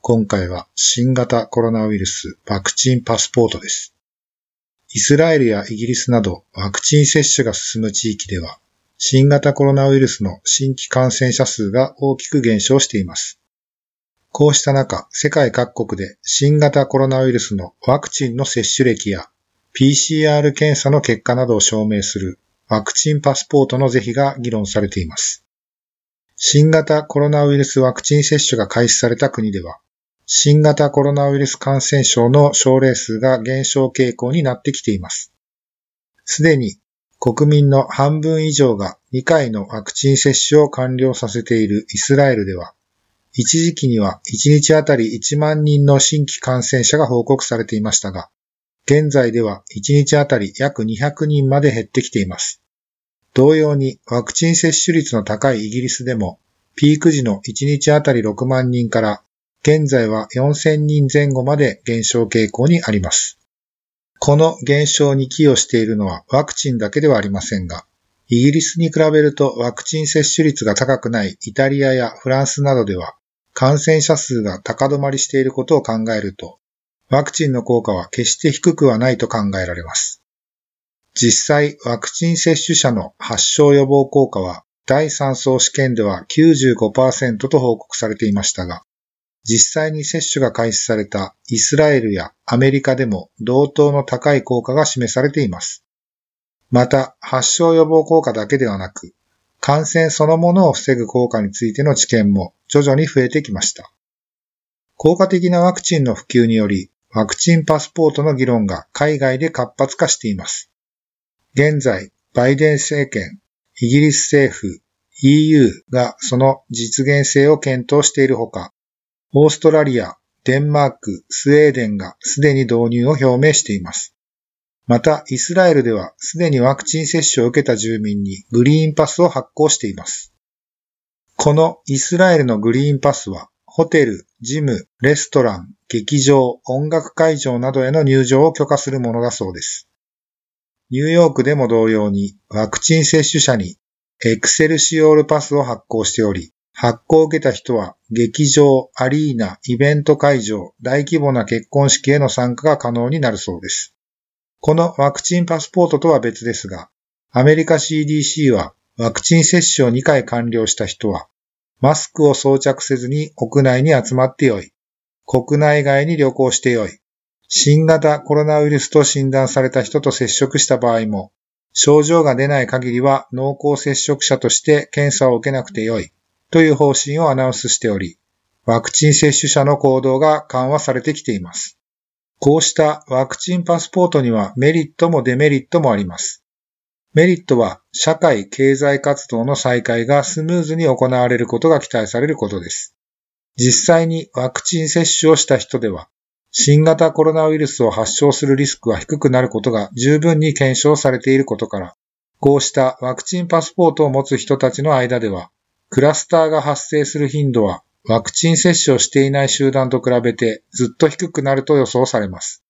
今回は新型コロナウイルスワクチンパスポートです。イスラエルやイギリスなどワクチン接種が進む地域では、新型コロナウイルスの新規感染者数が大きく減少しています。こうした中、世界各国で新型コロナウイルスのワクチンの接種歴や PCR 検査の結果などを証明するワクチンパスポートの是非が議論されています。新型コロナウイルスワクチン接種が開始された国では、新型コロナウイルス感染症の症例数が減少傾向になってきています。すでに国民の半分以上が2回のワクチン接種を完了させているイスラエルでは、一時期には1日あたり1万人の新規感染者が報告されていましたが、現在では1日あたり約200人まで減ってきています。同様にワクチン接種率の高いイギリスでもピーク時の1日あたり6万人から現在は4000人前後まで減少傾向にあります。この減少に寄与しているのはワクチンだけではありませんが、イギリスに比べるとワクチン接種率が高くないイタリアやフランスなどでは感染者数が高止まりしていることを考えると、ワクチンの効果は決して低くはないと考えられます。実際、ワクチン接種者の発症予防効果は第3層試験では95%と報告されていましたが、実際に接種が開始されたイスラエルやアメリカでも同等の高い効果が示されています。また、発症予防効果だけではなく、感染そのものを防ぐ効果についての知見も徐々に増えてきました。効果的なワクチンの普及により、ワクチンパスポートの議論が海外で活発化しています。現在、バイデン政権、イギリス政府、EU がその実現性を検討しているほか、オーストラリア、デンマーク、スウェーデンがすでに導入を表明しています。また、イスラエルではすでにワクチン接種を受けた住民にグリーンパスを発行しています。このイスラエルのグリーンパスは、ホテル、ジム、レストラン、劇場、音楽会場などへの入場を許可するものだそうです。ニューヨークでも同様にワクチン接種者にエクセルシオールパスを発行しており、発行を受けた人は劇場、アリーナ、イベント会場、大規模な結婚式への参加が可能になるそうです。このワクチンパスポートとは別ですが、アメリカ CDC はワクチン接種を2回完了した人はマスクを装着せずに屋内に集まってよい。国内外に旅行してよい。新型コロナウイルスと診断された人と接触した場合も、症状が出ない限りは濃厚接触者として検査を受けなくてよい。という方針をアナウンスしており、ワクチン接種者の行動が緩和されてきています。こうしたワクチンパスポートにはメリットもデメリットもあります。メリットは社会経済活動の再開がスムーズに行われることが期待されることです。実際にワクチン接種をした人では、新型コロナウイルスを発症するリスクは低くなることが十分に検証されていることから、こうしたワクチンパスポートを持つ人たちの間では、クラスターが発生する頻度はワクチン接種をしていない集団と比べてずっと低くなると予想されます。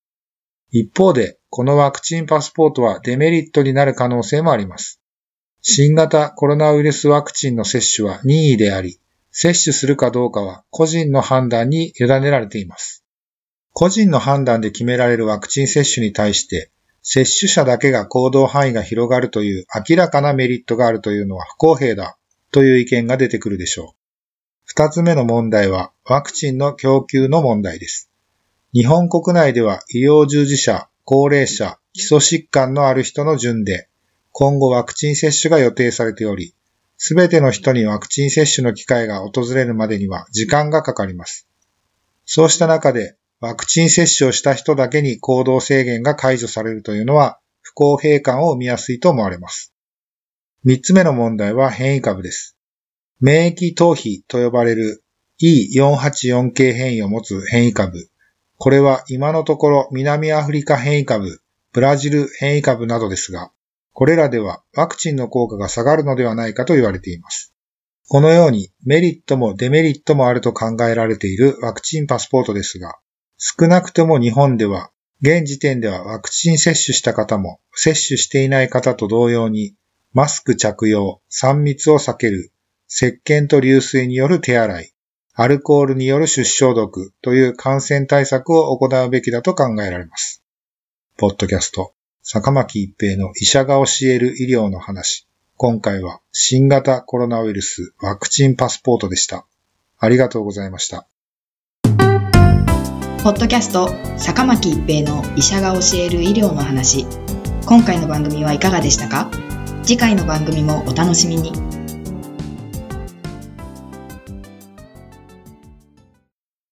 一方で、このワクチンパスポートはデメリットになる可能性もあります。新型コロナウイルスワクチンの接種は任意であり、接種するかどうかは個人の判断に委ねられています。個人の判断で決められるワクチン接種に対して、接種者だけが行動範囲が広がるという明らかなメリットがあるというのは不公平だという意見が出てくるでしょう。二つ目の問題はワクチンの供給の問題です。日本国内では医療従事者、高齢者、基礎疾患のある人の順で、今後ワクチン接種が予定されており、すべての人にワクチン接種の機会が訪れるまでには時間がかかります。そうした中で、ワクチン接種をした人だけに行動制限が解除されるというのは不公平感を生みやすいと思われます。三つ目の問題は変異株です。免疫逃避と呼ばれる E484 系変異を持つ変異株。これは今のところ南アフリカ変異株、ブラジル変異株などですが、これらではワクチンの効果が下がるのではないかと言われています。このようにメリットもデメリットもあると考えられているワクチンパスポートですが、少なくとも日本では現時点ではワクチン接種した方も接種していない方と同様にマスク着用、3密を避ける、石鹸と流水による手洗い、アルコールによる出消毒という感染対策を行うべきだと考えられます。ポッドキャスト、坂巻一平の医者が教える医療の話。今回は新型コロナウイルスワクチンパスポートでした。ありがとうございました。ポッドキャスト、坂巻一平の医者が教える医療の話。今回の番組はいかがでしたか？次回の番組もお楽しみに。